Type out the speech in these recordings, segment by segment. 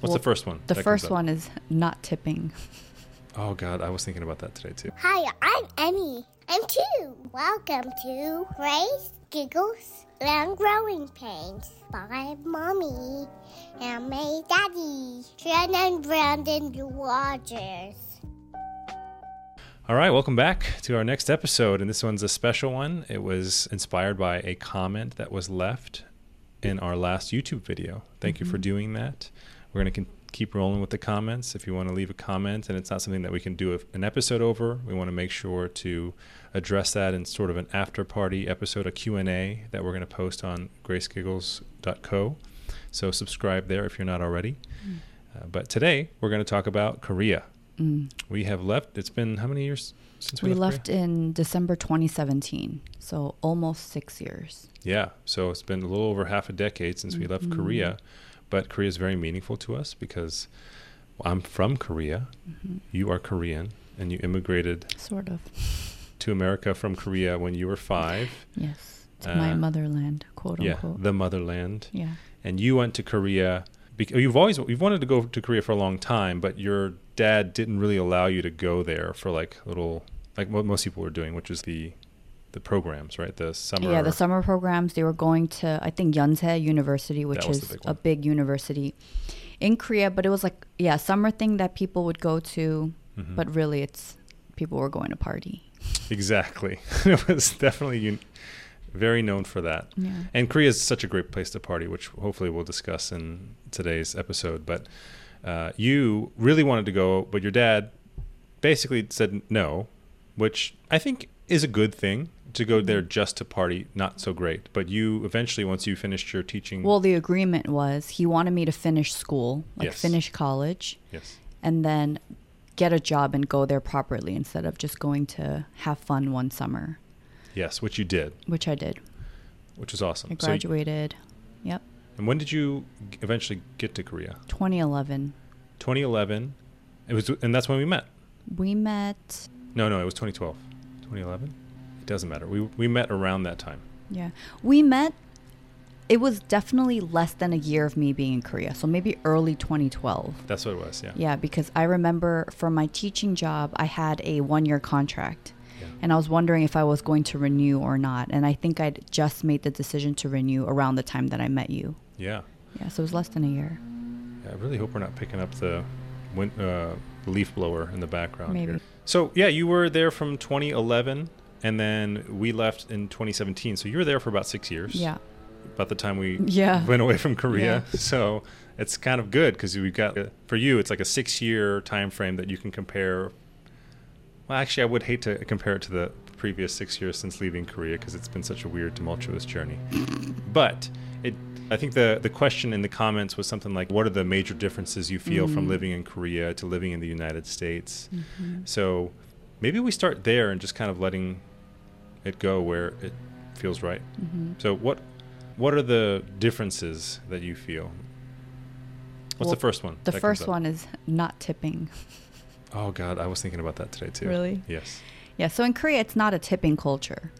What's Well, the first one? The first one is not tipping. Oh God, I was thinking about that today too. Hi, I'm Emmy. I'm two. Welcome to Grace Giggles and Growing Pains by Mommy and my daddy, Shannon and Brandon Rogers. All right, welcome back to our next episode, and this one's a special one. It was inspired by a comment that was left in our last YouTube video. Thank you for mm-hmm. doing that. We're going to keep rolling with the comments. If you want to leave a comment, and it's not something that we can do a- an episode over, we want to make sure to address that in sort of an after party episode, a Q&A that we're going to post on gracegiggles.co. So subscribe there if you're not already. Mm. Uh, but today we're going to talk about Korea. Mm. We have left. It's been how many years since we, We left? left in December 2017, so almost six years. Yeah. So it's been a little over half a decade since we mm, left Korea, but Korea is very meaningful to us because I'm from Korea. You are Korean, and you immigrated Sort of. to America from Korea when you were five. Yes. To my Uh, motherland, quote Yeah, unquote. the motherland. yeah. and you went to Korea. bec- You've always you've wanted to go to Korea for a long time, but your dad didn't really allow you to go there for like little like what most people were doing, which is the the programs, right? The summer. Yeah, the summer programs, they were going to, I think, Yonsei University, which That was the is big a big university in Korea. But it was like, yeah, summer thing that people would go to. Mm-hmm. But really, it's people were going to party. Exactly. it was definitely un- very known for that. Yeah. And Korea is such a great place to party, which hopefully we'll discuss in today's episode. But uh, you really wanted to go, but your dad basically said no, which I think is a good thing to go there mm-hmm. just to party. Not so great. But you eventually, once you finished your teaching, Well, the agreement was he wanted me to finish school, like Yes. finish college, yes, and then get a job and go there properly instead of just going to have fun one summer, yes, which you did, which I did. which was awesome. I So y- graduated. yep. and when did you eventually get to Korea? 2011. 2011. It was, and that's when we met. We met. No, no, it was 2012. 2011? It doesn't matter. We, we met around that time. Yeah. We met. It was definitely less than a year of me being in Korea. So maybe early 2012. That's what it was, yeah. Yeah, because I remember for my teaching job, I had a one year contract. Yeah. And I was wondering if I was going to renew or not. And I think I'd just made the decision to renew around the time that I met you. Yeah. Yeah, so it was less than a year. Yeah, I really hope we're not picking up the win- uh, leaf blower in the background. Maybe. Here. So, yeah, you were there from 2011, and then we left in 2017. So you were there for about six years. Yeah. About the time we Yeah. went away from Korea. Yeah. So it's kind of good because we've got, uh, for you, it's like a six year time frame that you can compare. Well, actually, I would hate to compare it to the previous six years since leaving Korea because it's been such a weird, tumultuous journey. But it, I think the the question in the comments was something like, "What are the major differences you feel from mm-hmm. living in Korea to living in the United States?" Mm-hmm. So maybe we start there and just kind of letting it go where it feels right. Mm-hmm. So what what are the differences that you feel? What's Well, the first one? The first one is not tipping. Oh God, I was thinking about that today too. Really? Yes. Yeah, so in Korea, it's not a tipping culture.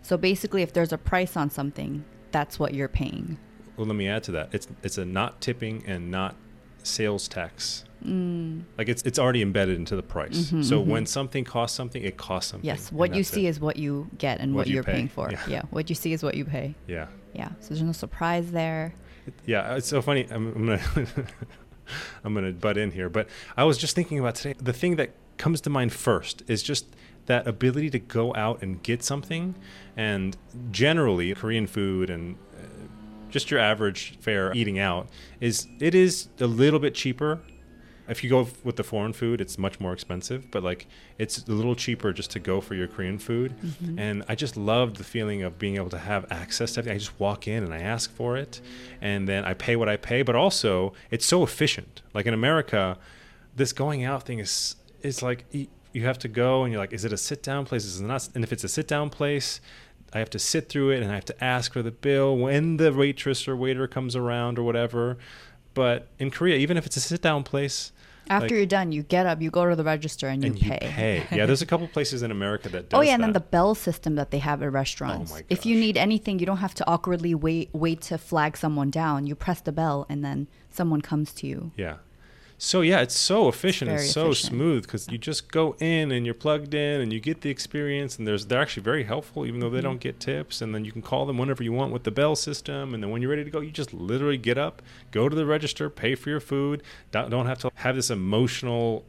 So basically, if there's a price on something, that's what you're paying. Well, let me add to that. It's it's a not tipping and not sales tax. Mm. Like it's it's already embedded into the price. so when something costs something, it costs something. Mm-hmm, Yes, what you see it. is what you get and What what, you you're pay. paying for. Yeah. Yeah. what you see is what you pay. yeah. Yeah, so there's no surprise there. Yeah, it's so funny. I'm, I'm gonna I'm gonna butt in here, but I was just thinking about today. The thing that comes to mind first is just that ability to go out and get something, and generally Korean food and just your average fare eating out is it is a little bit cheaper. If you go with the foreign food, it's much more expensive, but like it's a little cheaper just to go for your Korean food. Mm-hmm. And I just loved the feeling of being able to have access to everything. I just walk in and I ask for it, and then I pay what I pay. But also, it's so efficient. Like in America, this going out thing is is like you have to go and you're like, is it a sit down place? Is it not? And if it's a sit down place, I have to sit through it and I have to ask for the bill when the waitress or waiter comes around or whatever. But in Korea, even if it's a sit down place, After Like- you're done, you get up, you go to the register, and you and you pay. pay. Yeah, there's a couple places in America that does Oh yeah, and then the bell system that they have at restaurants. Oh my If you need anything, you don't have to awkwardly wait wait to flag someone down. You press the bell, and then someone comes to you. yeah. So yeah, it's so efficient and so efficient. smooth because you just go in and you're plugged in and you get the experience and there's they're actually very helpful even though they Mm-hmm. don't get tips and then you can call them whenever you want with the bell system and then when you're ready to go you just literally get up, go to the register, pay for your food, don't, don't have to have this emotional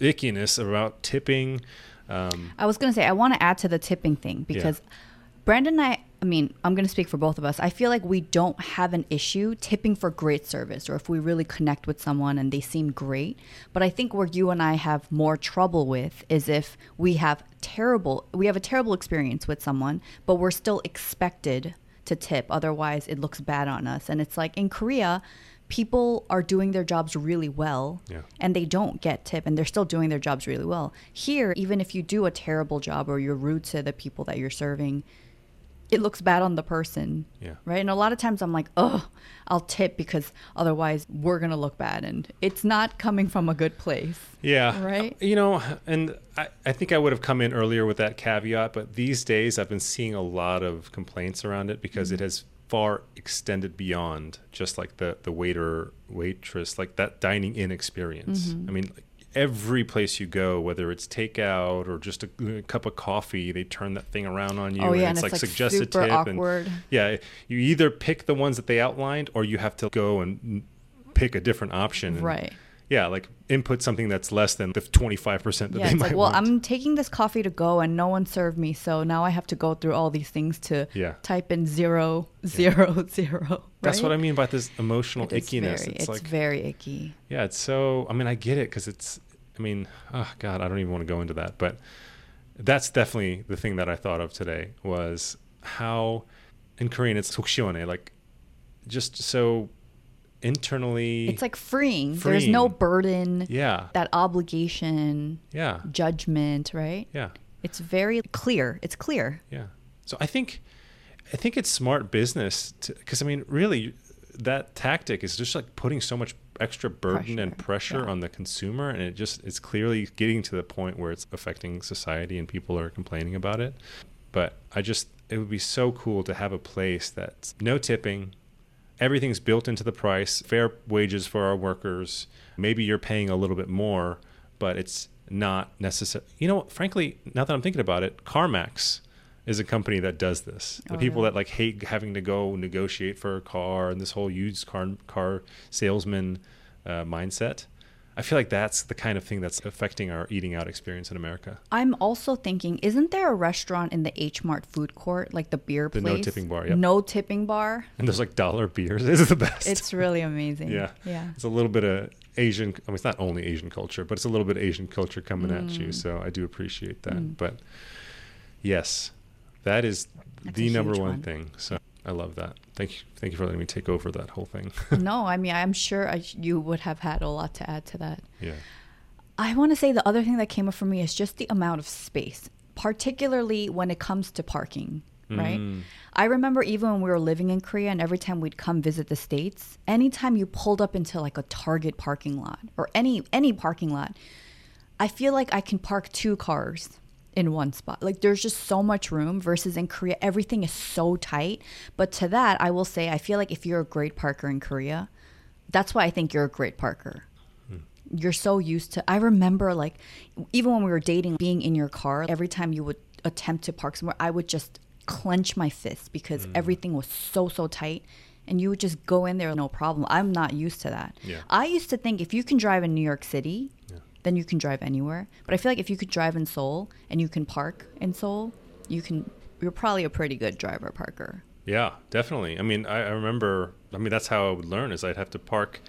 ickiness about tipping. Um, I was gonna say I want to add to the tipping thing because Brandon and I. I mean, I'm gonna speak for both of us. I feel like we don't have an issue tipping for great service, or if we really connect with someone and they seem great. But I think where you and I have more trouble with is if we have terrible, we have a terrible experience with someone, but we're still expected to tip. Otherwise, it looks bad on us. And it's like in Korea, people are doing their jobs really well Yeah. and they don't get tip and they're still doing their jobs really well. Here, even if you do a terrible job or you're rude to the people that you're serving, it looks bad on the person. Yeah. Right. And a lot of times I'm like, oh, I'll tip because otherwise we're going to look bad. And it's not coming from a good place. Yeah. Right? You know, and I, I think I would have come in earlier with that caveat, but these days I've been seeing a lot of complaints around it because mm-hmm. it has far extended beyond just like the, the waiter, waitress, like that dining in experience. Mm-hmm. I mean, like, every place you go, whether it's takeout or just a, a cup of coffee, they turn that thing around on you Oh, yeah, and it's and like it's, like, suggested super tip. awkward. And yeah, you either pick the ones that they outlined or you have to go and pick a different option. and- Right yeah, like input something that's less than the 25% that yeah, they might like, well, want. I'm taking this coffee to go and no one served me. So now I have to go through all these things to yeah. type in zero, zero, yeah. zero. Right? That's what I mean by this emotional it ickiness. Very, it's, it's like, very icky. Yeah, it's so, I mean, I get it because it's, I mean, oh God, I don't even want to go into that. But that's definitely the thing that I thought of today was how in Korean it's tukshone, like just so internally. It's like freeing. There's no burden, yeah, that obligation, yeah, judgment, right? yeah. It's very clear. It's clear. Yeah. So I think I think it's smart business because I mean, really, that tactic is just like putting so much extra burden and Pressure, pressure yeah. on the consumer, and it just it's clearly getting to the point where it's affecting society and people are complaining about it. But I just it would be so cool to have a place that's no tipping. Everything's built into the price, fair wages for our workers. Maybe you're paying a little bit more, but it's not necessary. You know, frankly, now that I'm thinking about it, CarMax is a company that does this. The Oh, people really? that like hate having to go negotiate for a car and this whole used car car salesman uh, mindset. I feel like that's the kind of thing that's affecting our eating out experience in America. I'm also thinking, isn't there a restaurant in the H Mart food court, like the beer The place? no tipping bar, yep. No tipping bar. And there's like dollar beers. This is the best. It's really amazing. yeah. Yeah. It's a little bit of Asian. I mean, it's not only Asian culture, but it's a little bit of Asian culture coming at Mm. you. So I do appreciate that. But yes, that is That's the number one, one. thing. So I love that. Thank you. Thank you for letting me take over that whole thing. no, I mean, I'm sure I, you would have had a lot to add to that. yeah. I want to say the other thing that came up for me is just the amount of space, particularly when it comes to parking, right? Mm. I remember even when we were living in Korea and every time we'd come visit the States, anytime you pulled up into like a Target parking lot or any any parking lot, I feel like I can park two cars in one spot. Like there's just so much room versus in Korea everything is so tight. But to that, I will say I feel like if you're a great parker in Korea, that's why I think you're a great parker. Hmm. You're so used to I remember like even when we were dating being in your car, every time you would attempt to park somewhere, I would just clench my fist because hmm. everything was so so tight and you would just go in there no problem. I'm not used to that. Yeah. I used to think if you can drive in New York City, then you can drive anywhere. But I feel like if you could drive in Seoul and you can park in Seoul, you can. You're probably a pretty good driver parker. Yeah, definitely. I mean, I, I remember. I mean, that's how I would learn. Is I'd have to park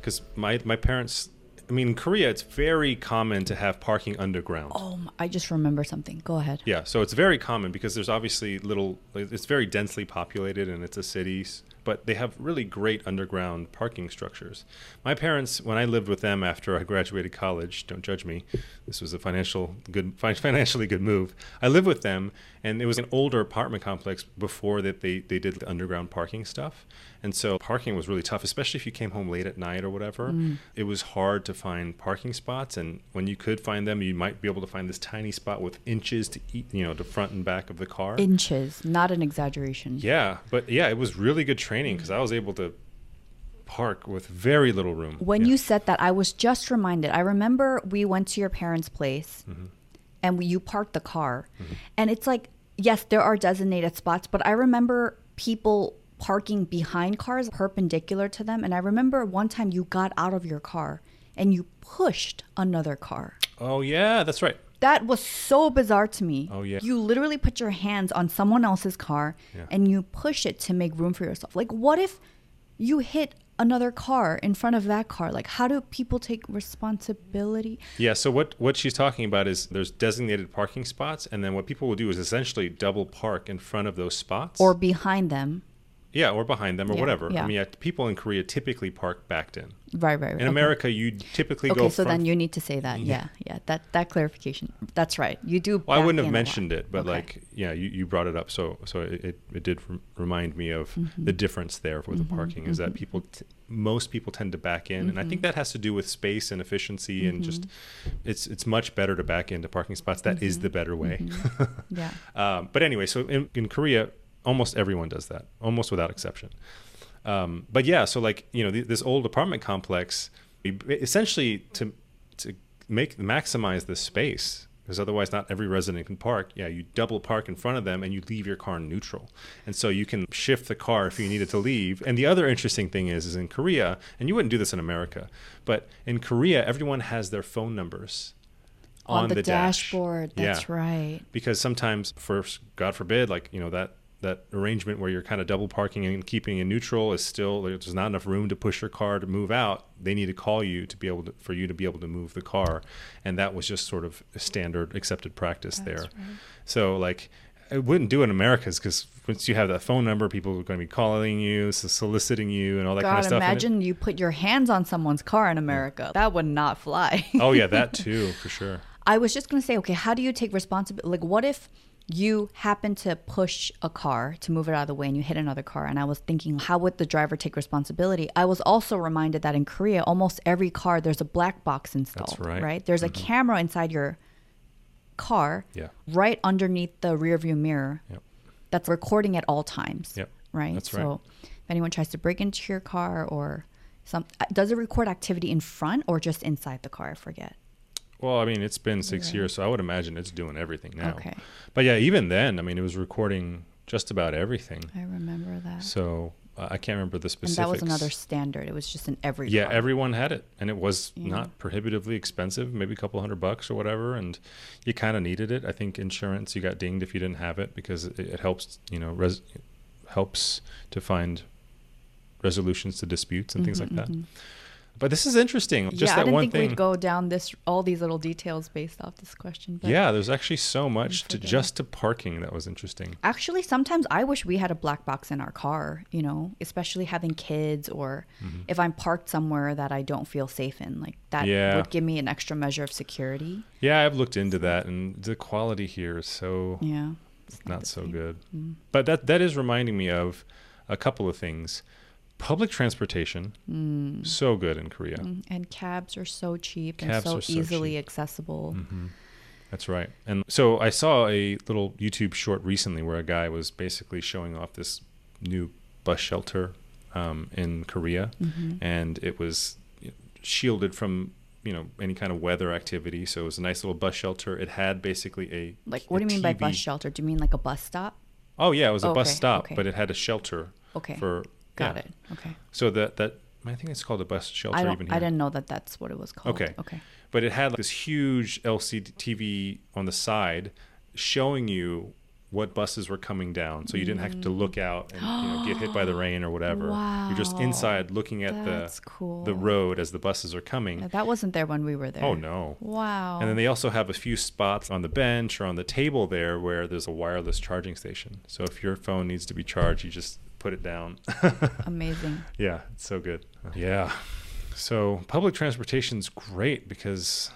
because my my parents. I mean, in Korea, it's very common to have parking underground. Oh, I just remember something. Go ahead. Yeah, so it's very common because there's obviously little. It's very densely populated and it's a city, but they have really great underground parking structures. My parents, when I lived with them after I graduated college, don't judge me. This was a financial good, financially good move. I lived with them, and it was an older apartment complex before that they they did the underground parking stuff, and so parking was really tough, especially if you came home late at night or whatever. Mm. It was hard to find parking spots, and when you could find them, you might be able to find this tiny spot with inches to eat, you know, the front and back of the car. Inches, not an exaggeration. Yeah, but yeah, it was really good training because I was able to park with very little room. When Yeah. you said that, I was just reminded. I remember we went to your parents' place Mm-hmm. and we, you parked the car. And it's like, yes, there are designated spots, but I remember people parking behind cars perpendicular to them. And I remember one time you got out of your car and you pushed another car. Oh yeah, that's right. That was so bizarre to me. Oh, yeah. You literally put your hands on someone else's car Yeah. and you push it to make room for yourself. Like, what if you hit another car in front of that car? Like, how do people take responsibility? Yeah, so what what she's talking about is there's designated parking spots and then what people will do is essentially double park in front of those spots. Or behind them? yeah, or behind them or Yeah, whatever. yeah. I mean, yeah, people in Korea typically park backed in. Right, right, right. In okay. America, you typically Okay, go so from then you need to say that. Yeah, yeah. That that clarification. That's right. You do. Well, I wouldn't have mentioned it, but Okay. like, yeah, you, you brought it up, so so it, it, did remind me of Mm-hmm. the difference there with the parking is that people, t- most people tend to back in, and I Mm-hmm. think that has to do with space and efficiency, and just it's it's much better to back into parking spots. That is Mm-hmm. the better way. Yeah. um, but anyway, so in, in Korea, almost everyone does that, almost without exception. Um, but yeah, so like you know, th- this old apartment complex, essentially to to make maximize the space, because otherwise not every resident can park. Yeah, you double park in front of them and you leave your car neutral, and so you can shift the car if you needed to leave. And the other interesting thing is, is in Korea, and you wouldn't do this in America, but in Korea, everyone has their phone numbers On, the, dash. dashboard. That's Yeah right. because sometimes for god forbid like you know that that arrangement where you're kind of double parking and keeping in neutral is still there's not enough room to push your car to move out they need to call you to be able to for you to be able to move the car and that was just sort of a standard accepted practice there so like I wouldn't do it in America's because once you have that phone number, people are going to be calling you, so soliciting you, and all that kind of stuff. it- imagine you put your hands on someone's car in America. Mm. That would not fly. oh yeah, that too for sure. I was just going to say, okay, how do you take responsibility? Like, what if you happen to push a car to move it out of the way and you hit another car? And I was thinking, how would the driver take responsibility? I was also reminded that in Korea, almost every car, there's a black box installed. right. right. There's a camera inside your car, Yeah. right underneath the rear view mirror, Yep. that's recording at all times. Yep. Right. That's right. so if anyone tries to break into your car or some, uh, does it record activity in front or just inside the car? I forget. Well, I mean, it's been six years, so I would imagine it's doing everything now. Okay. But yeah, even then, I mean, it was recording just about everything. I remember that. So uh, I can't remember the And specifics. that was another standard. It was just in every Yeah, car. everyone had it, and it was Yeah. not prohibitively expensive, maybe a couple hundred bucks or whatever. And you kind of needed it. I think insurance, you got dinged if you didn't have it because it, it helps, you know, res- helps to find resolutions to disputes and things like that. But this is interesting. Just Mm-hmm, yeah, I didn't one think thing. we'd go down this all these little details based off this question. But yeah, there's actually so much to just to parking that was interesting. Actually, sometimes I wish we had a black box in our car, you know, especially having kids or Mm-hmm. if I'm parked somewhere that I don't feel safe in. Like that Yeah. would give me an extra measure of security. Yeah, I've looked into that, and the quality here is so Yeah. it's not the so same. good. Mm. But that that is reminding me of a couple of things. Public transportation, so good in Korea. Mm, And cabs are so cheap Cabs and so so easily cheap. accessible. hmm That's right. And so I saw a little YouTube short recently where a guy was basically showing off this new bus shelter um, in Korea, Mm-hmm. and it was shielded from you know any kind of weather activity. So it was a nice little bus shelter. It had basically a Like, what a do you mean by bus shelter? Do you mean like a bus stop? Oh yeah, it was a bus Okay, stop, okay. but it had a shelter Okay. for Got yeah. it. Okay. So that that I think it's called a bus shelter I even here. I didn't know that that's what it was called. Okay. Okay. But it had like this huge LCD TV on the side showing you what buses were coming down, so you didn't have to look out and you know, get hit by the rain or whatever. Wow. You're just. Inside looking at That's the cool. the road as the buses are coming. Yeah, That wasn't there when we were there. Oh no. Wow. And then they also have a few spots on the bench or on the table there where there's a wireless charging station. So if your phone needs to be charged, you just put it down. Amazing. Yeah, it's so good. Yeah. So public transportation's great because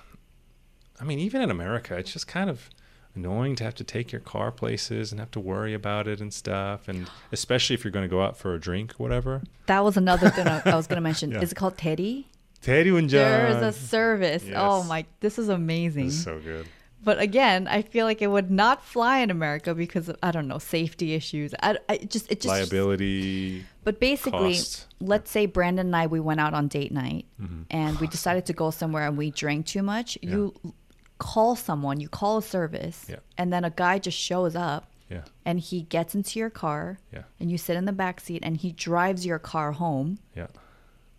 I mean, even in America, it's just kind of annoying to have to take your car places and have to worry about it and stuff and especially if you're going to go out for a drink or whatever. That was another thing I, was going to mention. Yeah. Is it called Teddy? Teddy and Joe. There is a service. Oh my, this is amazing. This is so good. But again, I feel like it would not fly in America because of, I don't know safety issues. I, I just it just Liability. But basically, cost. let's say Brandon and I we went out on date night Mm-hmm. and we decided to go somewhere and we drank too much. You call someone, you call a service, Yeah. and then a guy just shows up Yeah. and he gets into your car Yeah. and you sit in the back seat and he drives your car home Yeah.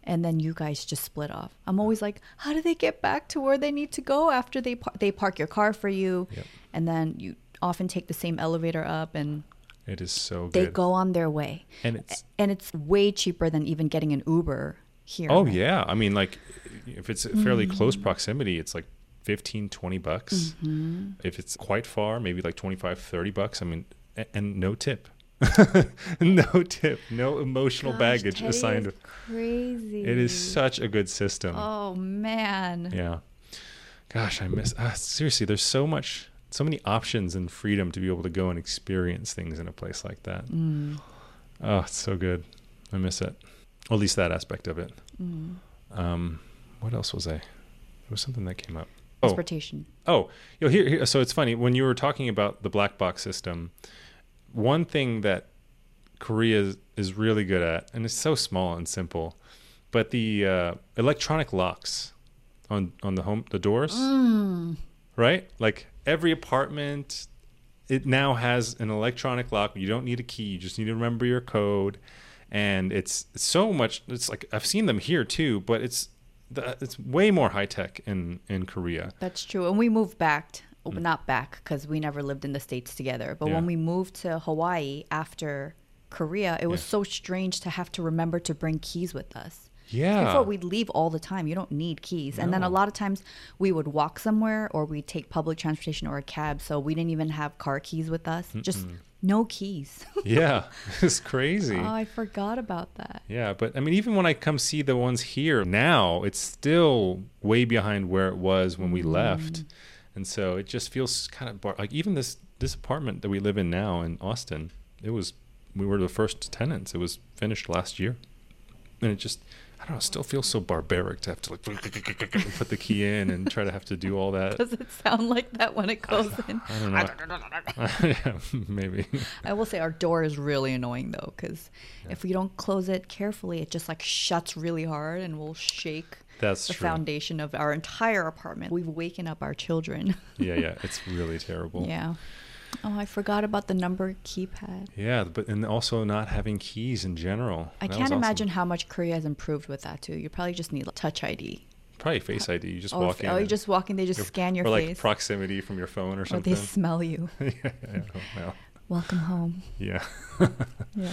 And then you guys just split off. I'm always like, how do they get back to where they need to go after they par- they park your car for you, Yep. and then you often take the same elevator up and It is so they go on their way. and it's And it's way cheaper than even getting an Uber here. Oh yeah, I mean like if it's a fairly close Mm. proximity, it's like 15 20 bucks. Mm-hmm. If it's quite far, maybe like 25 30 bucks. I mean and no tip. no tip, no emotional Gosh, baggage Teddy assigned. is crazy. It is such a good system. Oh man. Yeah. Gosh, I miss ah, seriously, there's so much so many options and freedom to be able to go and experience things in a place like that. Mm. Oh, it's so good. I miss it. Or at least that aspect of it. Mm. Um, what else was I? There was something that came up. Oh, Transportation. oh, you know, here, here. So it's funny when you were talking about the black box system. One thing that Korea is, is really good at, and it's so small and simple, but the uh, electronic locks on on the home the doors, right? Like every apartment, it now has an electronic lock. You don't need a key; you just need to remember your code, and it's so much. It's like I've seen them here too, but it's the, it's way more high tech in in Korea. That's true. And we moved back, t- oh, not back because we never lived in the states together. But Mm. Yeah. when we moved to Hawaii after Korea, it was Yeah. so strange to have to remember to bring keys with us. Yeah. Before we'd leave all the time. You don't need keys. And then a lot of times we would walk somewhere or we'd take public transportation or a cab. So we didn't even have car keys with us. Just no keys. yeah, it's crazy. oh, I forgot about that. Yeah, but I mean, even when I come see the ones here now, it's still way behind where it was when we left, and so it just feels kind of bar- like even this this apartment that we live in now in Austin, it was we were the first tenants. It was finished last year, and it just I don't know, still feels so barbaric to have to like put the key in and try to have to do all that. Does it sound like that when it goes in? I don't know. yeah, maybe. I will say our door is really annoying though, because if we don't close it carefully, it just like shuts really hard and will shake That's the true. foundation of our entire apartment. We've waken up our children. Yeah, yeah, it's really terrible. yeah. Oh, I forgot about the number keypad. Yeah, but and also not having keys in general. I That can't awesome. imagine how much Korea has improved with that too. You probably just need like, touch ID. Probably Face ID. You just Oh, walk in. oh, you just walk in, they just scan your or like proximity from your phone or or something. they smell you. yeah, yeah, Welcome home. yeah. Yeah. Uh,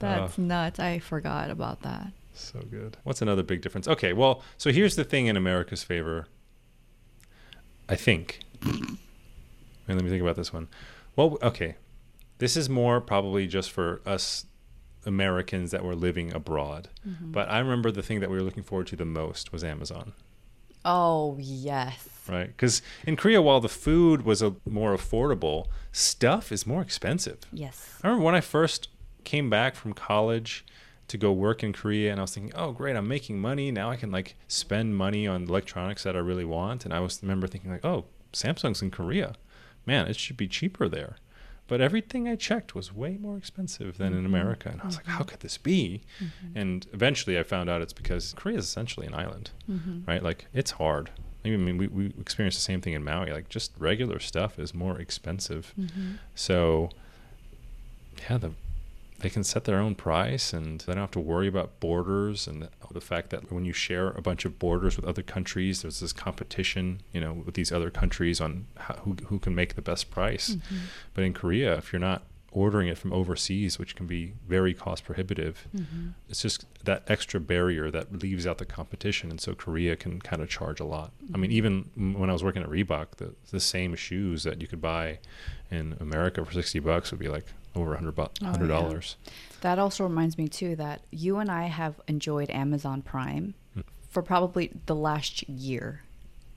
That's nuts. I forgot about that. So good. What's another big difference? Okay, well, so here's the thing in America's favor. I think. and let me think about this one. Well, okay, this is more probably just for us Americans that were living abroad. Mm-hmm. But I remember the thing that we were looking forward to the most was Amazon. Oh, yes. right? Because in Korea, while the food was a, more affordable, stuff is more expensive. Yes. I remember when I first came back from college to go work in Korea, and I was thinking, oh, great, I'm making money now. I can like spend money on electronics that I really want. And I was remember thinking like, oh, Samsung's in Korea, man, it should be cheaper there. But everything I checked was way more expensive than in mm-hmm. America, and I was like, how could this be? Mm-hmm. And eventually, I found out it's because Korea is essentially an island, mm-hmm. right? Like it's hard. I mean, we, we experienced the same thing in Maui. Like just regular stuff is more expensive. So yeah, the they can set their own price and they don't have to worry about borders and the, fact that when you share a bunch of borders with other countries, there's this competition, you know, with these other countries on how, who who can make the best price. Mm-hmm. But in Korea, if you're not ordering it from overseas, which can be very cost prohibitive, mm-hmm. it's just that extra barrier that leaves out the competition, and so Korea can kind of charge a lot. I mean, mm-hmm. even when I was working at Reebok, the the same shoes that you could buy in America for sixty bucks would be like over a hundred bu- Oh, hundred yeah. dollars. That also reminds me too that you and I have enjoyed Amazon Prime Hmm. for probably the last year.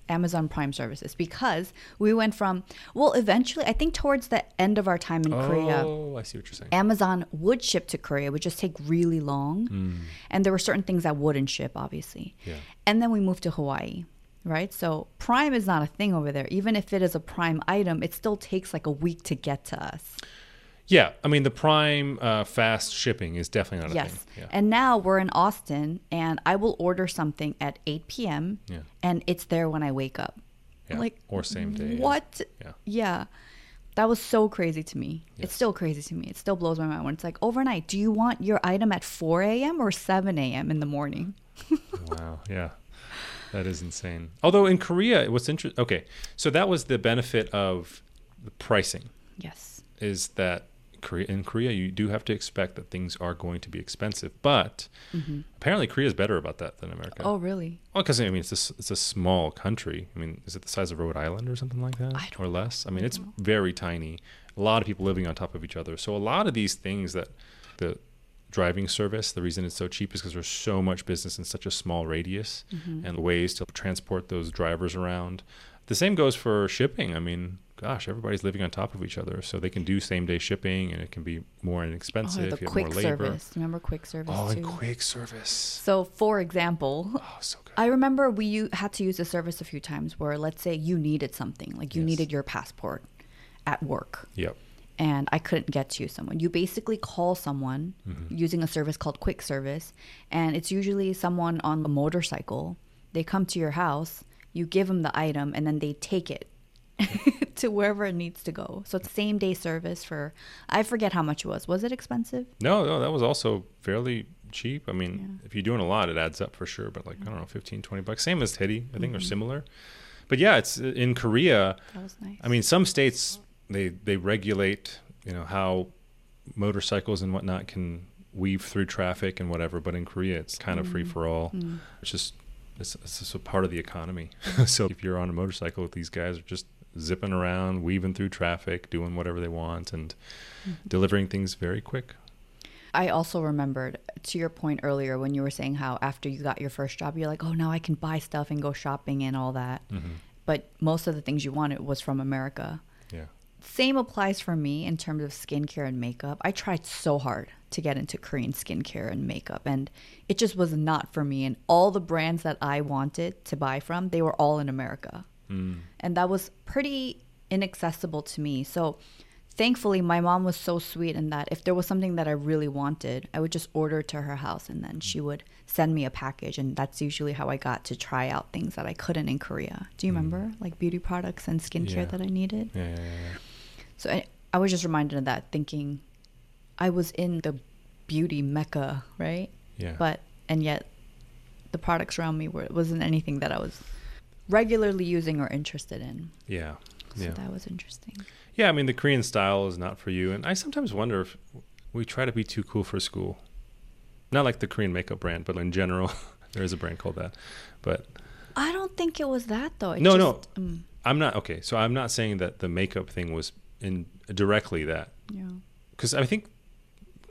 Amazon Prime services because we went from well eventually I think towards the end of our time in Korea Oh, I see what you're saying. Amazon would ship to Korea it would just take really long Mm, and there were certain things that wouldn't ship obviously yeah. and then we moved to Hawaii right? So Prime is not a thing over there. Even if it is a Prime item, it still takes like a week to get to us. Yeah, I mean the Prime uh, fast shipping is definitely not a Yes. thing. Yeah. And now we're in Austin and I will order something at 8 p.m. Yeah. and it's there when I wake up. Yeah, Like, or same day. What? Yeah. Yeah. That was so crazy to me. It's still crazy to me. It still blows my mind when it's like overnight. Do you want your item at 4 a.m. or 7 a.m. in the morning? Wow. Yeah. That is insane. Although in Korea, what's interesting. Okay, so that was the benefit of the pricing. Yes. Is that Korea in Korea you do have to expect that things are going to be expensive, but apparently Korea is better about that than America. Mm-hmm. Oh, really? Well, because I mean, it's a, it's a small country. I mean, is it the size of Rhode Island or something like that, or less? I mean, it's very tiny. A lot of people living on top of each other. So a lot of these things that the driving service, the reason it's so cheap is because there's so much business in such a small radius, Mm-hmm. and ways to transport those drivers around. The same goes for shipping. I mean, gosh, everybody's living on top of each other, so they can do same day shipping, and it can be more inexpensive. Oh, inexpensive. the you have quick more labor. service. Remember quick service Oh, too? quick service. So, for example, Oh, so good. I remember we u- had to use the service a few times where, let's say, you needed something, like you Yes. needed your passport at work, Yep. and I couldn't get to someone. You basically call someone Mm-hmm. using a service called Quick Service, and it's usually someone on a motorcycle. They come to your house, you give them the item, and then they take it to wherever it needs to go. So it's same day service for I forget how much it was. Was it expensive? No, no, that was also fairly cheap. I mean, if you're doing a lot, it adds up for sure. But like, I don't know, 15, 20 bucks. Same as Teddy, I think, are mm-hmm. similar. But yeah, it's uh, in Korea. That was nice. I mean, some states they they regulate, you know, how motorcycles and whatnot can weave through traffic and whatever. But in Korea, it's kind of free mm-hmm. for all. Mm. It's just it's, it's just a part of the economy. so if you're on a motorcycle with these guys, are just zipping around, weaving through traffic, doing whatever they want, and mm-hmm. delivering things very quick. I also remembered to your point earlier when you were saying how after you got your first job, you're like, oh, now I can buy stuff and go shopping and all that. Mm-hmm. But most of the things you wanted was from America. Yeah. Same applies for me in terms of skincare and makeup. I tried so hard to get into Korean skincare and makeup, and it just was not for me. And all the brands that I wanted to buy from, they were all in America. Mm. And that was pretty inaccessible to me. So thankfully, my mom was so sweet in that if there was something that I really wanted, I would just order to her house and then she would send me a package. And that's usually how I got to try out things that I couldn't in Korea. Do you mm. remember? Like beauty products and skincare Yeah. that I needed? Yeah, yeah, yeah, yeah. So I, I was just reminded of that, thinking I was in the beauty mecca, right? Yeah. But and yet, the products around me were wasn't anything that I was regularly using or interested in. yeah. So Yeah. that was interesting. Yeah, I mean the Korean style is not for you, and I sometimes wonder if we try to be too cool for school. Not like the Korean makeup brand, but in general, there is a brand called that. But I don't think it was that though. It no, just, no, mm, I'm not okay. So I'm not saying that the makeup thing was in directly that, yeah. because I think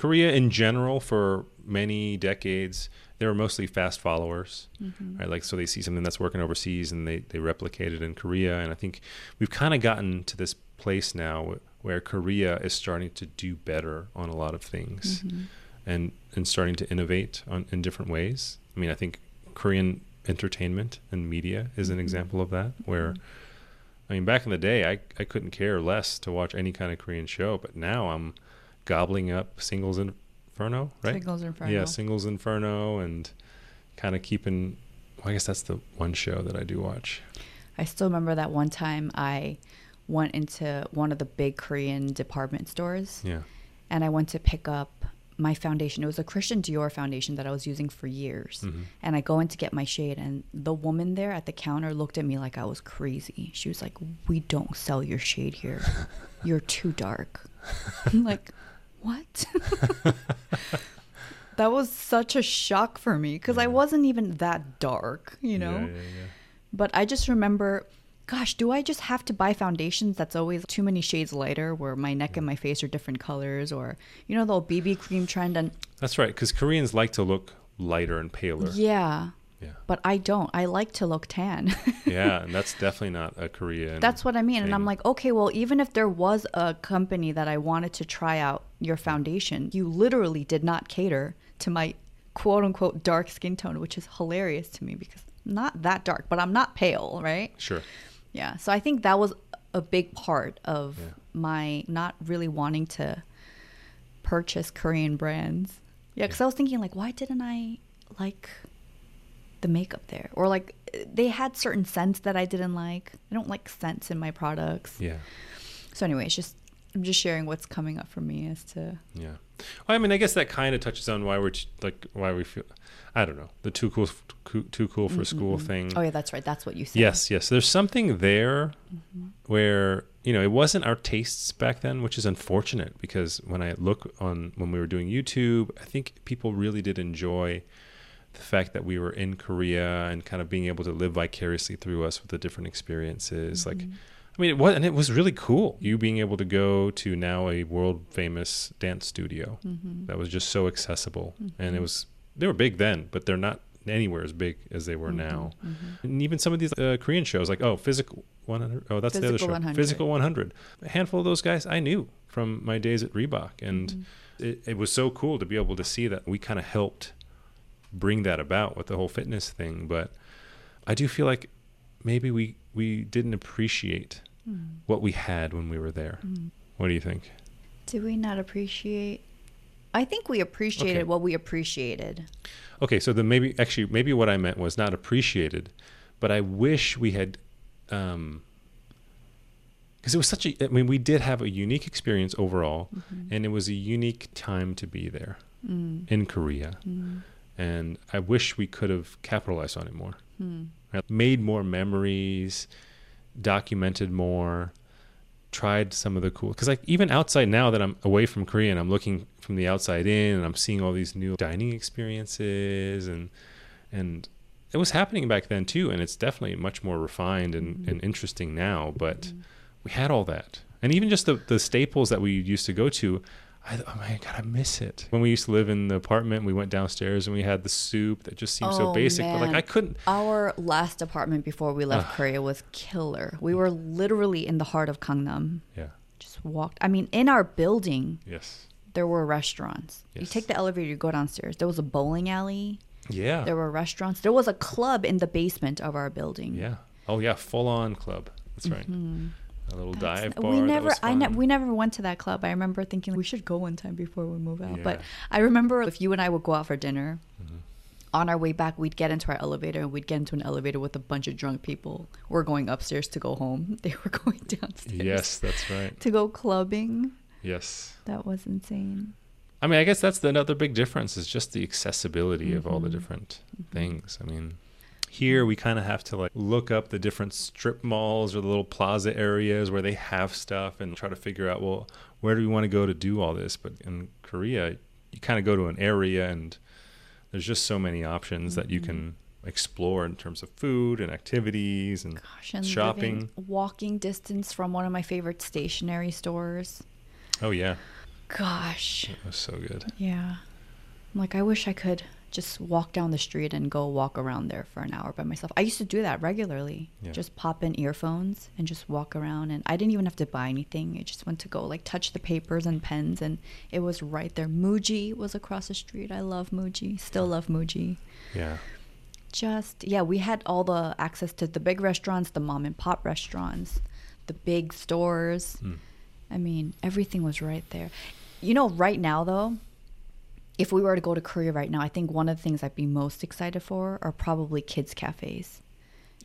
Korea in general for many decades they were mostly fast followers, mm-hmm. right? Like so they see something that's working overseas and they they replicate it in Korea, and I think we've kind of gotten to this place now where Korea is starting to do better on a lot of things, mm-hmm. and and starting to innovate on in different ways. I mean, I think Korean entertainment and media is an mm-hmm. example of that, where I mean, back in the day, I, I couldn't care less to watch any kind of Korean show, but now I'm gobbling up Singles Inferno, right? Singles Inferno. Yeah, Singles Inferno, and kind of keeping. Well, I guess that's the one show that I do watch. I still remember that one time I went into one of the big Korean department stores Yeah. and I went to pick up my foundation. It was a Christian Dior foundation that I was using for years. Mm-hmm. And I go in to get my shade, and the woman there at the counter looked at me like I was crazy. She was like, We don't sell your shade here. You're too dark. I'm like, What? that was such a shock for me because I wasn't even that dark, you know? Yeah, yeah, yeah. But I just remember, gosh, do I just have to buy foundations that's always too many shades lighter where my neck and my face are different colors or, you know, the old BB cream trend? And That's right, because Koreans like to look lighter and paler. yeah, Yeah. but I don't. I like to look tan. Yeah, and that's definitely not a Korean. That's what I mean. And I'm like, okay, well, even if there was a company that I wanted to try out your foundation, you literally did not cater to my quote unquote dark skin tone, which is hilarious to me because not that dark, but I'm not pale, right? Sure. Yeah. So I think that was a big part of Yeah. my not really wanting to purchase Korean brands. Yeah, because I was thinking like, why didn't I like the makeup there? Or like they had certain scents that I didn't like. I don't like scents in my products. Yeah. So anyway, it's just I'm just sharing what's coming up for me as to Yeah. Well, I mean, I guess that kind of touches on why we're like why we feel. I don't know the too cool, too, too cool for mm-hmm, school mm-hmm. thing. Oh yeah, that's right. That's what you said. Yes, yes. There's something there mm-hmm. where you know it wasn't our tastes back then, which is unfortunate because when I look on when we were doing YouTube, I think people really did enjoy the fact that we were in Korea and kind of being able to live vicariously through us with the different experiences. Like, I mean, it was and it was really cool. You being able to go to now a world famous dance studio mm-hmm. that was just so accessible, and it mm-hmm. was they were big then, but they're not anywhere as big as they were mm-hmm. now. And even some of these uh, Korean shows, like oh, Physical 100. Oh, that's the other show. 100. Physical 100. A handful of those guys I knew from my days at Reebok, and it, it was so cool to be able to see that we kind of helped bring that about with the whole fitness thing. But I do feel like maybe we we didn't appreciate Mm. what we had when we were there. Mm. What do you think? Did we not appreciate? I think we appreciated Okay. what we appreciated. Okay, so then maybe actually maybe what I meant was not appreciated, but I wish we had um because it was such a I mean we did have a unique experience overall mm-hmm. and it was a unique time to be there mm. in Korea. And I wish we could have capitalized on it more. Right? Made more memories, documented more, tried some of the cool because like even outside now that I'm away from Korea and I'm looking from the outside in and I'm seeing all these new dining experiences and and it was happening back then too and it's definitely much more refined and, mm-hmm. and interesting now but mm-hmm. we had all that. And even just the, the staples that we used to go to I, oh my god I miss it when we used to live in the apartment we went downstairs and we had the soup that just seemed so Oh, basic but like. I couldn't Our last apartment before we left Korea was killer. We were literally in the heart of Gangnam. yeah Just walked. I mean, in our building, yes there were restaurants. You take the elevator, you go downstairs. There was a bowling alley. yeah There were restaurants. There was a club in the basement of our building. Yeah. Oh yeah, full on club. That's right. Mm-hmm. A little That's- dive bar. we never I ne- we never went to that club. I remember thinking we should go one time before we move out. But I remember if you and I would go out for dinner, Mm-hmm. on our way back we'd get into our elevator and we'd get into an elevator with a bunch of drunk people. We're going upstairs to go home. They were going downstairs Yes, that's right. to go clubbing. Yes. That was insane. I mean, I guess that's the another big difference is just the accessibility of all the Mm-hmm. different things. I mean, here we kind of have to like look up the different strip malls or the little plaza areas where they have stuff and try to figure out, well, where do we want to go to do all this? But in Korea, you kind of go to an area and there's just so many options that Mm-hmm. you can explore in terms of food and activities and Gosh, and shopping. walking distance from one of my favorite stationery stores. Oh yeah, Gosh. it was so good. Yeah. I'm like, I wish I could just walk down the street and go walk around there for an hour by myself. I used to do that regularly. Yeah. Just pop in earphones and just walk around. And I didn't even have to buy anything. I just went to go like touch the papers and pens, and it was right there. Muji was across the street. I love Muji. Still love Muji. Yeah. Just, yeah, we had all the access to the big restaurants, the mom and pop restaurants, the big stores. Hmm. I mean, everything was right there. You know, right now though, if we were to go to Korea right now, I think one of the things I'd be most excited for are probably kids cafes.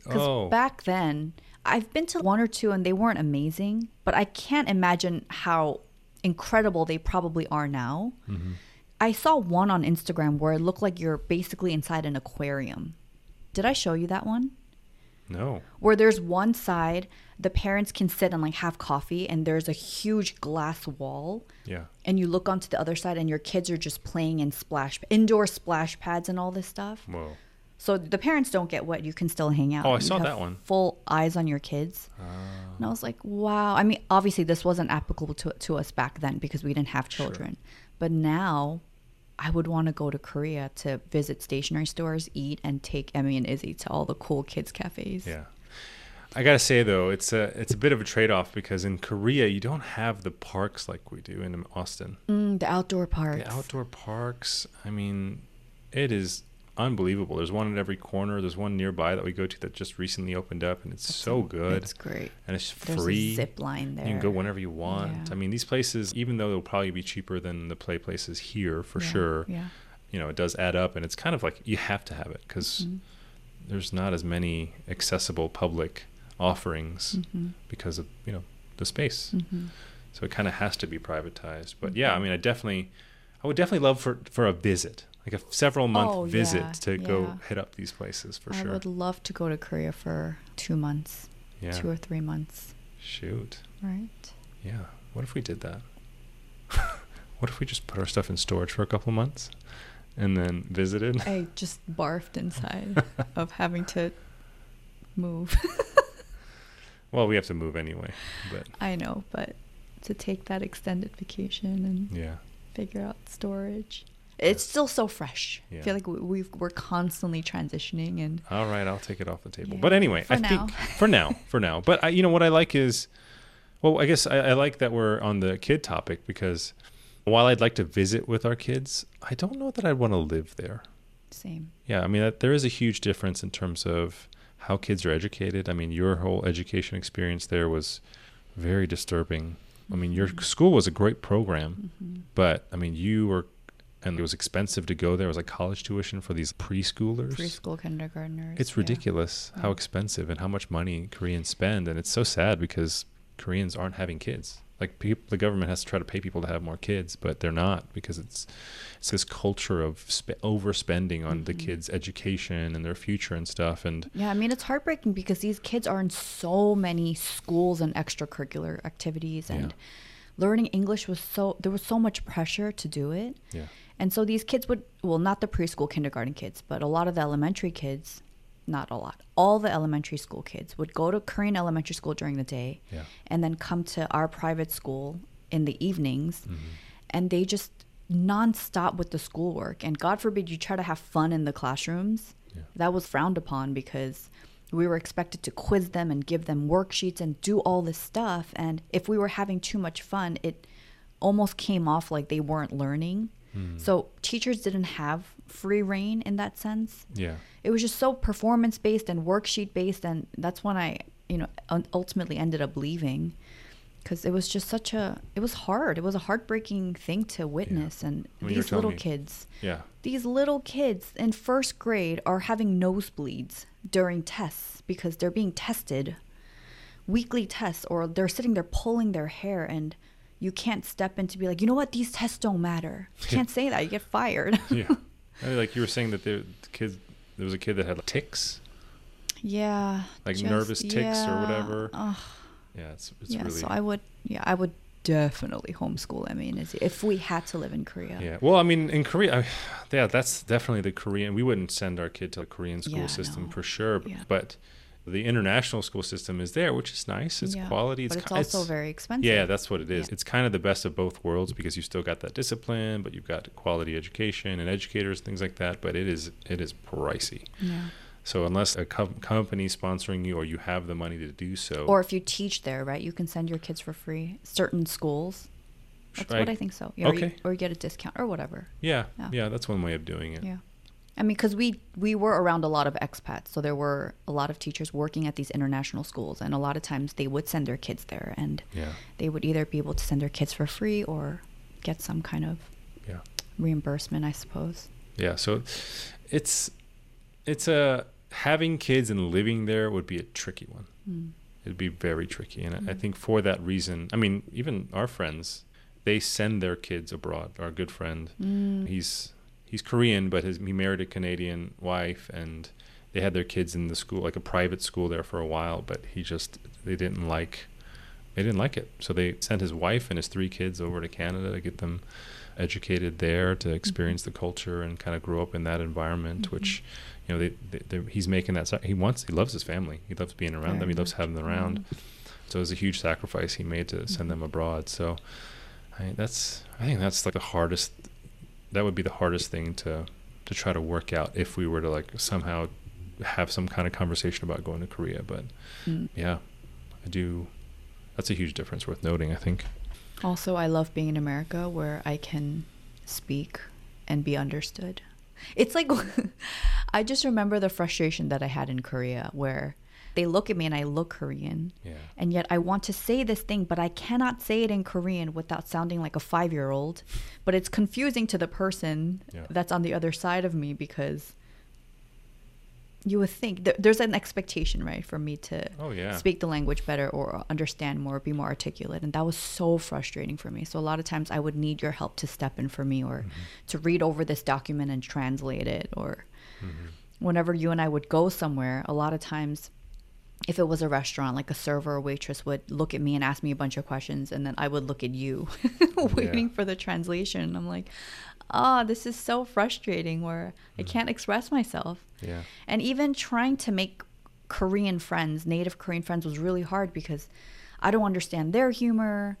Because Oh. back then, I've been to one or two and they weren't amazing, but I can't imagine how incredible they probably are now. Mm-hmm. I saw one on Instagram where it looked like you're basically inside an aquarium. Did I show you that one? No. where there's one side the parents can sit and like have coffee and there's a huge glass wall Yeah. and you look onto the other side and your kids are just playing in splash indoor splash pads and all this stuff Whoa. so the parents don't get wet you can still hang out Oh, I saw that one. full eyes on your kids and i was like wow i mean obviously this wasn't applicable to, to us back then because we didn't have children but now I would want to go to Korea to visit stationery stores, eat, and take Emmy and Izzy to all the cool kids cafes. Yeah. I gotta say though, it's a it's a bit of a trade off because in Korea you don't have the parks like we do in Austin. Mm, the outdoor parks. The outdoor parks, I mean, it is unbelievable. There's one at every corner. There's one nearby that we go to that just recently opened up, and it's so good. It's great. and it's There's free. a zip line there. You can go whenever you want. Yeah. I mean, these places, even though they'll probably be cheaper than the play places here for Yeah, sure, Yeah. you know, it does add up, and it's kind of like you have to have it because Mhm. there's not as many accessible public offerings Mhm. because of you know the space. Mhm. So it kind of has to be privatized. But yeah, I mean, I definitely, I would definitely love for for a visit, like a several month Oh, visit yeah, to go yeah. hit up these places for I sure. I would love to go to Korea for two months, yeah. two or three months. Shoot. Right. Yeah. What if we did that? what if we just put our stuff in storage for a couple months and then visited? I just barfed inside of having to move. well, we have to move anyway, but I know, but to take that extended vacation and yeah. figure out storage. It's still so fresh. I feel like we, we've, we're constantly transitioning and All right, I'll take it off the table. Yeah, But anyway, for I now. think for now, for now. But I, you know what I like is, well, I guess I, I like that we're on the kid topic because while I'd like to visit with our kids, I don't know that I'd want to live there. same. Yeah, I mean that, there is a huge difference in terms of how kids are educated. I mean, your whole education experience there was very disturbing. I mean, your Mhm. school was a great program, Mhm. but I mean, you were, and it was expensive to go there. It was like college tuition for these preschoolers. Preschool kindergartners. It's yeah. ridiculous how expensive and how much money Koreans spend, and it's so sad because Koreans aren't having kids. Like peop the government has to try to pay people to have more kids, but they're not because it's it's this culture of sp- overspending on the Mhm. kids' education and their future and stuff. And Yeah, I mean it's heartbreaking because these kids are in so many schools and extracurricular activities and Yeah. learning English was so there was so much pressure to do it. yeah, And so these kids would well, not the preschool kindergarten kids, but a lot of the elementary kids, not a lot. All the elementary school kids would go to Korean elementary school during the day yeah, and then come to our private school in the evenings Mhm. and they just nonstop with the schoolwork and god forbid you try to have fun in the classrooms Yeah. that was frowned upon because we were expected to quiz them and give them worksheets and do all this stuff and if we were having too much fun it almost came off like they weren't learning Hmm. so teachers didn't have free reign in that sense. Yeah, it was just so performance based and worksheet based and that's when i you know ultimately ended up leaving because it was just such a it was hard. It was a heartbreaking thing to witness and When these little me- kids yeah. these little kids in first grade are having nosebleeds during tests because they're being tested weekly tests or they're sitting there pulling their hair and you can't step in to be like you know what these tests don't matter you can't say that you get fired yeah. I mean, like you were saying that there, the kids, there was a kid that had like, ticks. Yeah. Like just- nervous tics or whatever. Yeah, it's it's yeah. really So I would, yeah, I would definitely homeschool. I mean, if we had to live in Korea. Yeah. Well, I mean, in Korea, I, yeah, that's definitely the Korean. We wouldn't send our kid to the Korean school Yeah, system no. for sure. b- Yeah. But the international school system is there, which is nice. It's Yeah, quality. but it's also very expensive. Yeah, that's what it is. Yeah. It's kind of the best of both worlds because you still got that discipline, but you've got quality education and educators, things like that. But it is it is pricey. Yeah. So unless a com- company sponsoring you or you have the money to do so, Or if you teach there, right? You can send your kids for free. Certain schools. That's what I think so. Yeah, or, you, Okay. or you get a discount or whatever. yeah, Yeah. yeah, that's one way of doing it. Yeah. I mean, because we we were around a lot of expats, so there were a lot of teachers working at these international schools, and a lot of times they would send their kids there, and Yeah, they would either be able to send their kids for free or get some kind of yeah. reimbursement, I suppose. Yeah, so it's it's a having kids and living there would be a tricky one. Mm. It'd be very tricky, and I- I Mhm. think for that reason, I mean, even our friends, they send their kids abroad. Our good friend, Mm. he's he's Korean, but his, he married a Canadian wife, and they had their kids in the school, like a private school, there for a while. But he just they didn't like they didn't like it, so they sent his wife and his three kids over to Canada to get them educated there to experience the culture and kind of grow up in that environment, Mhm. which you know they, they, he's making that he wants he loves his family. He loves being around them. He loves having them around. Mm. so it was a huge sacrifice he made to send them abroad. So I, that's i think that's like the hardest that would be the hardest thing to to try to work out if we were to like somehow have some kind of conversation about going to korea but Mm. yeah i do that's a huge difference worth noting i think Also, I love being in America where I can speak and be understood. It's like I just remember the frustration that I had in Korea where they look at me and I look Korean. Yeah. And yet I want to say this thing, but I cannot say it in Korean without sounding like a five year old. But it's confusing to the person Yeah. that's on the other side of me because you would think th- there's an expectation, right, for me to Oh, yeah. speak the language better or understand more, be more articulate. And that was so frustrating for me. So a lot of times I would need your help to step in for me or Mm-hmm. to read over this document and translate it. Or Mm-hmm. whenever you and I would go somewhere, a lot of times if it was a restaurant, like a server or waitress would look at me and ask me a bunch of questions, and then I would look at you, waiting Yeah. for the translation. I'm like, ah, this is so frustrating where I Mm. can't express myself. Yeah. And even trying to make Korean friends, native Korean friends, was really hard because I don't understand their humor.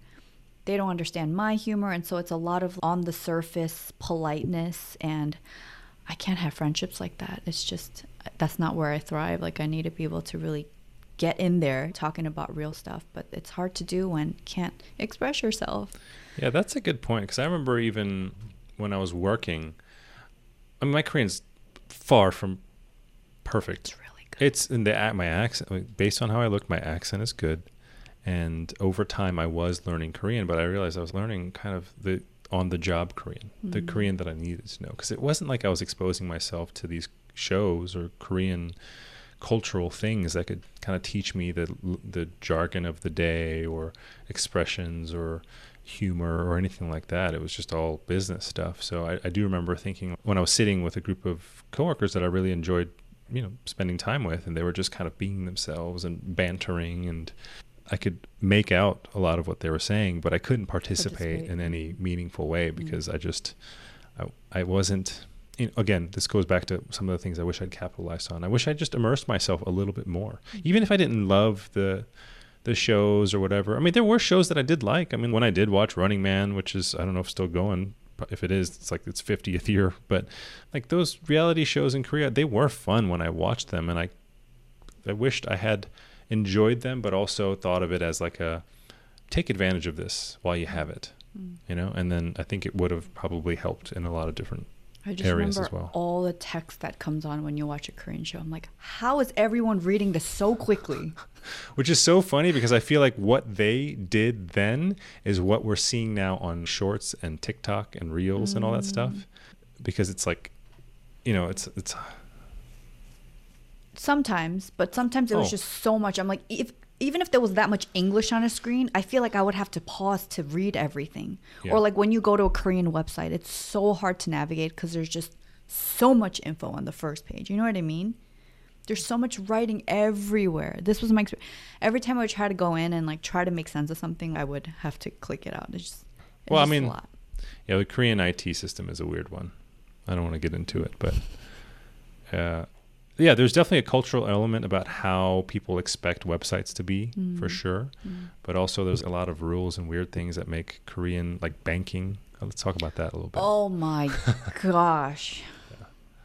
They don't understand my humor. And so it's a lot of on the surface politeness. And I can't have friendships like that. It's just, that's not where I thrive. Like, I need to be able to really get in there talking about real stuff. But it's hard to do when you can't express yourself. Yeah, that's a good point because I remember even when I was working, I mean, my Korean's far from perfect. It's really good. It's in the my accent based on how I look. My accent is good, and over time I was learning Korean, but I realized I was learning kind of the on the job Korean, the Mm. Korean that I needed to know because it wasn't like I was exposing myself to these shows or Korean cultural things that could kind of teach me the the jargon of the day or expressions or humor or anything like that. It was just all business stuff. So I, I do remember thinking when I was sitting with a group of coworkers that I really enjoyed, you know, spending time with, and they were just kind of being themselves and bantering, and I could make out a lot of what they were saying, but I couldn't participate, Participate. in any meaningful way Mm. because I just, I, I wasn't. You know, again, this goes back to some of the things I wish I'd capitalized on. I wish I'd just immersed myself a little bit more, even if I didn't love the the shows or whatever. I mean, there were shows that I did like. I mean, when I did watch Running Man, which is I don't know if still going. If it is, it's like its 50th year. But like those reality shows in Korea, they were fun when I watched them, and I I wished I had enjoyed them, but also thought of it as like a take advantage of this while you have it, Mm. you know. And then I think it would have probably helped in a lot of different. I just areas remember as well. all the text that comes on when you watch a Korean show. I'm like, how is everyone reading this so quickly? Which is so funny because I feel like what they did then is what we're seeing now on shorts and TikTok and reels and all that stuff. Mm. Because it's like, you know, it's it's Sometimes, but sometimes it was Oh. just so much. I'm like, if even if there was that much English on a screen, I feel like I would have to pause to read everything. Yeah. Or like when you go to a Korean website, it's so hard to navigate because there's just so much info on the first page. You know what I mean? There's so much writing everywhere. This was my experience. Every time I would try to go in and like try to make sense of something, I would have to click it out. It's just, it's Well, I mean, a lot. yeah, the Korean IT system is a weird one. I don't want to get into it, but uh, yeah, there's definitely a cultural element about how people expect websites to be for Mm. sure. Mm. But also, there's a lot of rules and weird things that make Korean like banking. uh, Let's talk about that a little bit. Oh my gosh.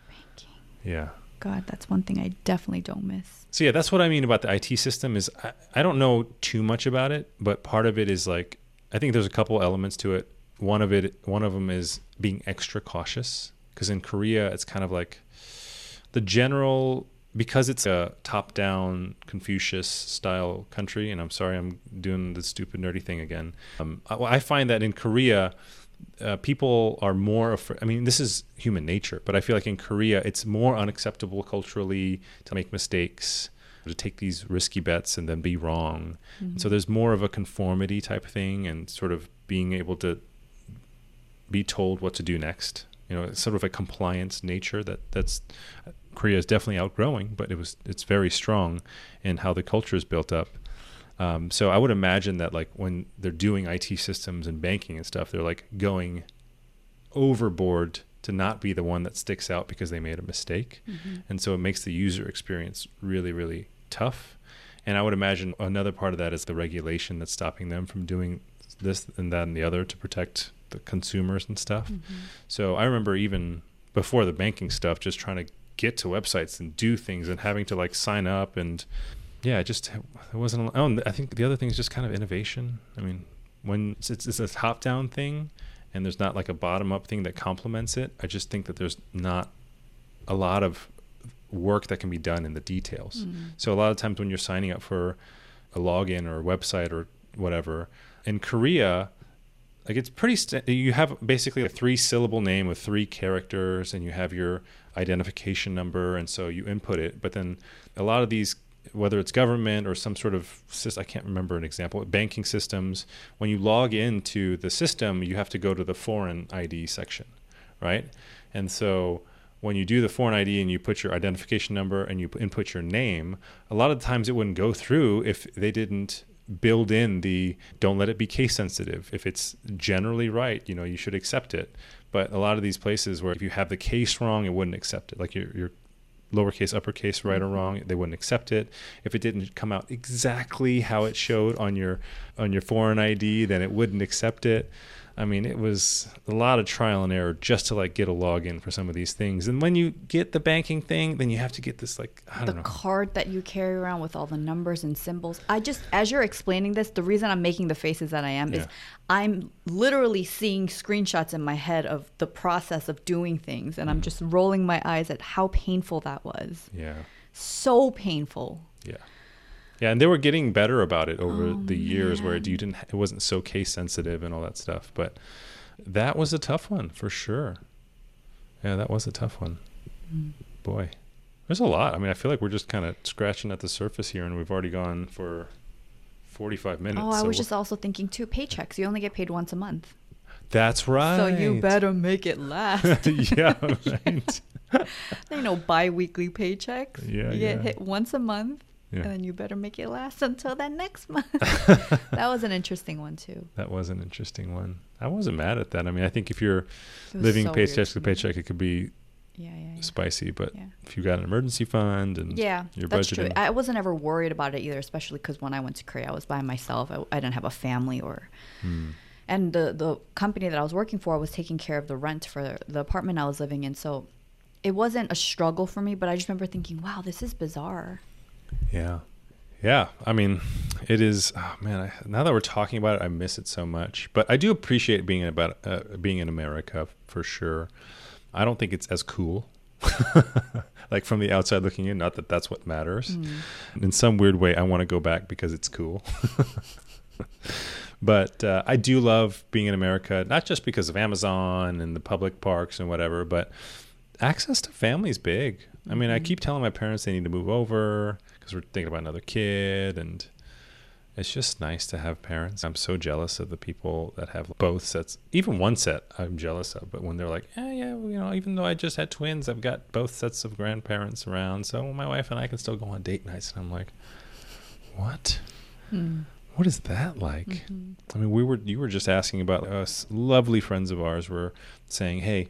Banking. Yeah. God, that's one thing I definitely don't miss. So yeah, that's what I mean about the IT system is I, I don't know too much about it, but part of it is like I think there's a couple elements to it. One of it one of them is being extra cautious because in Korea it's kind of like the general because it's a top-down Confucius style country and I'm sorry I'm doing the stupid nerdy thing again. Um, I, I find that in Korea uh, people are more afraid. I mean, this is human nature, but I feel like in Korea, it's more unacceptable culturally to make mistakes, to take these risky bets and then be wrong. And so there's more of a conformity type thing and sort of being able to be told what to do next. You know, it's sort of a compliance nature that that's Korea is definitely outgrowing, but it was it's very strong in how the culture is built up. Um, so I would imagine that like when they're doing IT systems and banking and stuff, they're like going overboard to not be the one that sticks out because they made a mistake. And so it makes the user experience really, really tough. And I would imagine another part of that is the regulation that's stopping them from doing this and that and the other to protect the consumers and stuff. So I remember even before the banking stuff, just trying to get to websites and do things and having to like sign up and yeah, it just it wasn't. Oh, and I think the other thing is just kind of innovation. I mean, when it's, it's, it's a top-down thing, and there's not like a bottom-up thing that complements it. I just think that there's not a lot of work that can be done in the details. Mm. So a lot of times when you're signing up for a login or a website or whatever in Korea, like it's pretty. St- you have basically a three syllable name with three characters, and you have your identification number, and so you input it. But then a lot of these, whether it's government or some sort of I can't remember an example, banking systems. When you log into the system, you have to go to the foreign ID section, right? And so when you do the foreign ID and you put your identification number and you input your name, a lot of times it wouldn't go through if they didn't build in the don't let it be case sensitive. If it's generally right, you know, you should accept it. But a lot of these places where if you have the case wrong, it wouldn't accept it. Like your your lowercase, uppercase, right or mm-hmm. wrong, they wouldn't accept it. If it didn't come out exactly how it showed on your on your foreign ID, then it wouldn't accept it. I mean, it was a lot of trial and error just to like get a login for some of these things. And when you get the banking thing, then you have to get this like I don't know. card that you carry around with all the numbers and symbols. I just, as you're explaining this, the reason I'm making the faces that I am Yeah. is I'm literally seeing screenshots in my head of the process of doing things, and Mm. I'm just rolling my eyes at how painful that was. Yeah. So painful. Yeah. Yeah, and they were getting better about it over Oh, the years where man. you didn't it wasn't so case sensitive and all that stuff, but that was a tough one for sure. Yeah, that was a tough one. Mm. Boy. There's a lot. I mean, I feel like we're just kind of scratching at the surface here and we've already gone for 45 minutes. Oh, I so was just also thinking too. Paychecks, you only get paid once a month, That's right. so you better make it last. yeah, right. you know, bi-weekly paychecks. Yeah, you get yeah. hit once a month, Yeah. and then you better make it last until that next month. that was an interesting one too. That was an interesting one. I wasn't mad at that. I mean, I think if you're living so paycheck to paycheck, it could be Yeah, yeah, yeah. spicy. But if you got an emergency fund and Yeah, you're that's true. I wasn't ever worried about it either, especially because when I went to Korea, I was by myself. I, I didn't have a family or, Hmm. and the the company that I was working for was taking care of the rent for the apartment I was living in. So, it wasn't a struggle for me. But I just remember thinking, wow, this is bizarre. Yeah, yeah. I mean, it is. Oh, man, I, now that we're talking about it, I miss it so much. But I do appreciate being about uh, being in America for sure. I don't think it's as cool. like from the outside looking in, not that that's what matters. In some weird way, I want to go back because it's cool. but uh, I do love being in America, not just because of Amazon and the public parks and whatever, but access to family is big. I mean, I keep telling my parents they need to move over because we're thinking about another kid, and it's just nice to have parents. I'm so jealous of the people that have both sets, even one set. I'm jealous of, but when they're like, ah, "Yeah, yeah, you know, even though I just had twins, I've got both sets of grandparents around, so my wife and I can still go on date nights." And I'm like, "What? Hmm. What is that like?" Mm-hmm. I mean, we were you were just asking about us. Lovely friends of ours were saying, "Hey,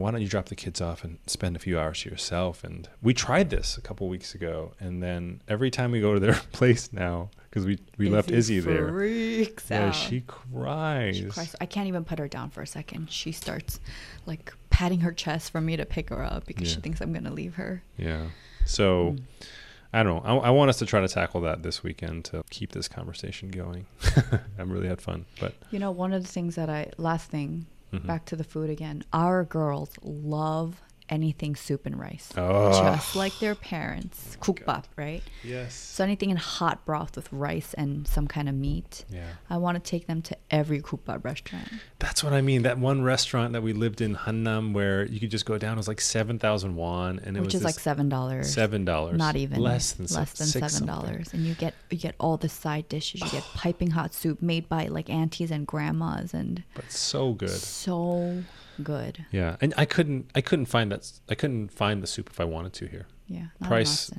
why don't you drop the kids off and spend a few hours to yourself?" And we tried this a couple weeks ago, and then every time we go to their place now, because we we left Izzy there, Freaks yeah, out. she cries. She cries. I can't even put her down for a second. She starts like patting her chest for me to pick her up because she thinks I'm gonna leave her. Yeah. So. Mm. I don't know. I, I want us to try to tackle that this weekend to keep this conversation going. I really had fun, but You know, one of the things that I last thing Mhm. back to the food again. Our girls love anything soup and rice, Oh, just like their parents. Oh kukbap, right? yes. So anything in hot broth with rice and some kind of meat. Yeah. I want to take them to every kukbap restaurant. That's what I mean. That one restaurant that we lived in Hanam where you could just go down it was like seven thousand won, and it which was is like seven dollars. seven dollars, Not even less than less than seven dollars, and you get you get all the side dishes. You get piping hot soup made by like aunties and grandmas, and but so good. so good. Yeah, and I couldn't, I couldn't find that. I couldn't find the soup if I wanted to here. Yeah, Price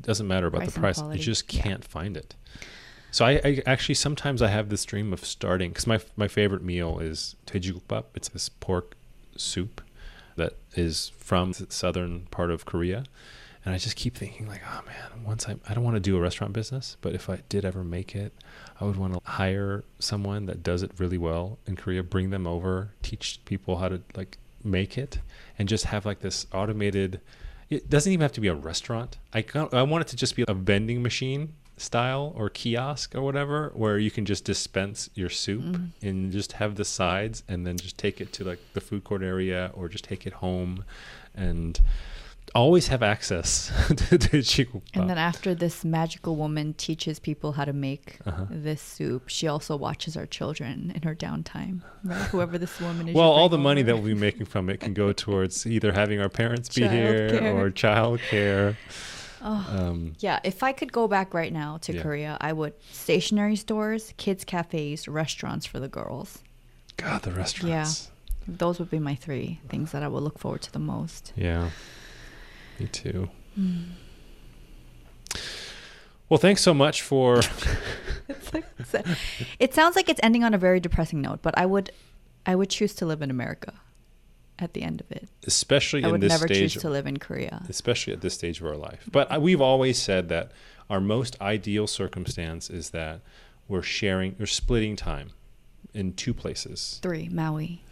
doesn't matter about Price the price. You just can't find it. So I, I actually sometimes I have this dream of starting because my my favorite meal is dwaeji gukbap. It's this pork soup that is from the southern part of Korea, and I just keep thinking like, oh man, once I I don't want to do a restaurant business, but if I did ever make it, I would want to hire someone that does it really well in Korea, bring them over, teach people how to like make it, and just have like this automated. It doesn't even have to be a restaurant. I I want it to just be a vending machine style or kiosk or whatever, where you can just dispense your soup Mm-hmm. and just have the sides, and then just take it to like the food court area or just take it home, and always have access to, to Chikupa. And then after this magical woman teaches people how to make Uh-huh. this soup, she also watches our children in her downtime. Right? Whoever this woman is. well, all the bring money that we'll be making from it can go towards either having our parents be here Childcare. or child care. Oh. Um, Yeah, if I could go back right now to Yeah. Korea, I would stationery stores, kids cafes, restaurants for the girls. God, the restaurants. Yeah. Those would be my three things that I would look forward to the most. Yeah. Me too. Hmm. Well, thanks so much for. It's like, it sounds like it's ending on a very depressing note, but I would, I would choose to live in America. At the end of it, especially I in would this never stage choose to live in Korea. especially at this stage of our life. But I- we've always said that our most ideal circumstance is that we're sharing, we're splitting time in two places. Three, Maui.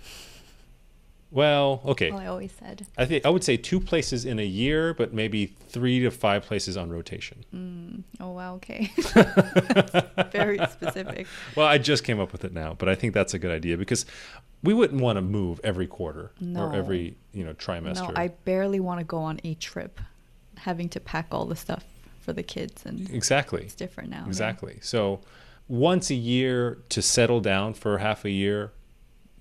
Well, okay. Oh, I always said. I think I would say two places in a year, but maybe three to five places on rotation. Mm, oh wow, okay. very specific. Well, I just came up with it now, but I think that's a good idea because we wouldn't want to move every quarter No. or every you know trimester. No, I barely want to go on a trip, having to pack all the stuff for the kids, and exactly. it's different now. yeah. Exactly. So once a year to settle down for half a year,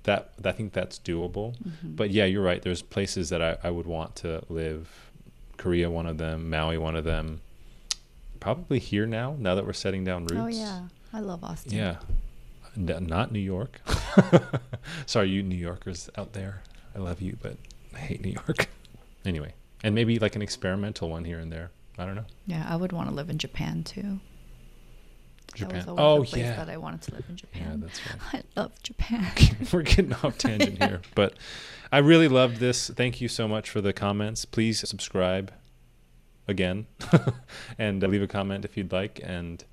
that I think that's doable. Mm-hmm. But yeah, you're right. There's places that I, I would want to live. Korea, one of them. Maui, one of them. Probably here now. Now that we're setting down roots. Oh yeah, I love Austin. Yeah. N- not New York. Sorry, you New Yorkers out there. I love you, but I hate New York. anyway, and maybe like an experimental one here and there. I don't know. Yeah, I would want to live in Japan too. Japan. That was oh always a place yeah. that I wanted to live in Japan. yeah, Japan. that's right. I love Japan. We're getting off tangent here, but I really loved this. Thank you so much for the comments. Please subscribe again and uh, leave a comment if you'd like. And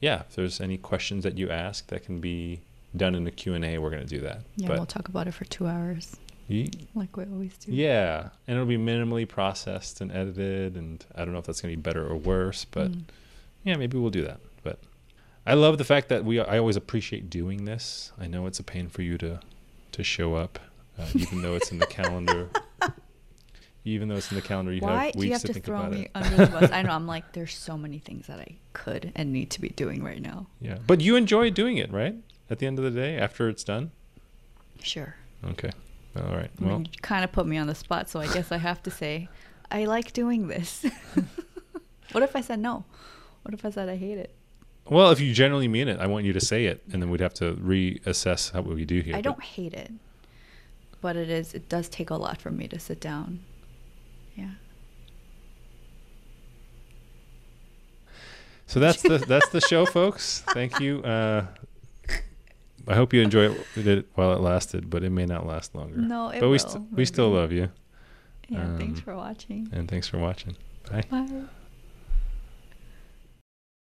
yeah, if there's any questions that you ask that can be done in the Q&A, we're going to do that. Yeah, but we'll talk about it for two hours, ye- like we always do. yeah, and it'll be minimally processed and edited and I don't know if that's going to be better or worse, but Mm. yeah, maybe we'll do that. I love the fact that we I always appreciate doing this. I know it's a pain for you to to show up, uh, even though it's in the calendar. Even though it's in the calendar, you Why have do you have to to think throw about me it. under the bus? I know. I'm like, there's so many things that I could and need to be doing right now. Yeah, but you enjoy doing it, right? At the end of the day, after it's done. Sure. Okay, all right. I mean, Well, you kind of put me on the spot, so I guess I have to say, I like doing this. what if I said no? What if I said I hate it? Well, if you generally mean it, I want you to say it, and then we'd have to reassess how what we do here. I don't hate it, but it is. It does take a lot for me to sit down. Yeah. So that's the that's the show, folks. Thank you. Uh, I hope you enjoy it while it lasted, but it may not last longer. No, it but we will, st- we still love you, Yeah. thanks Um, for watching. and thanks for watching. Bye. Bye.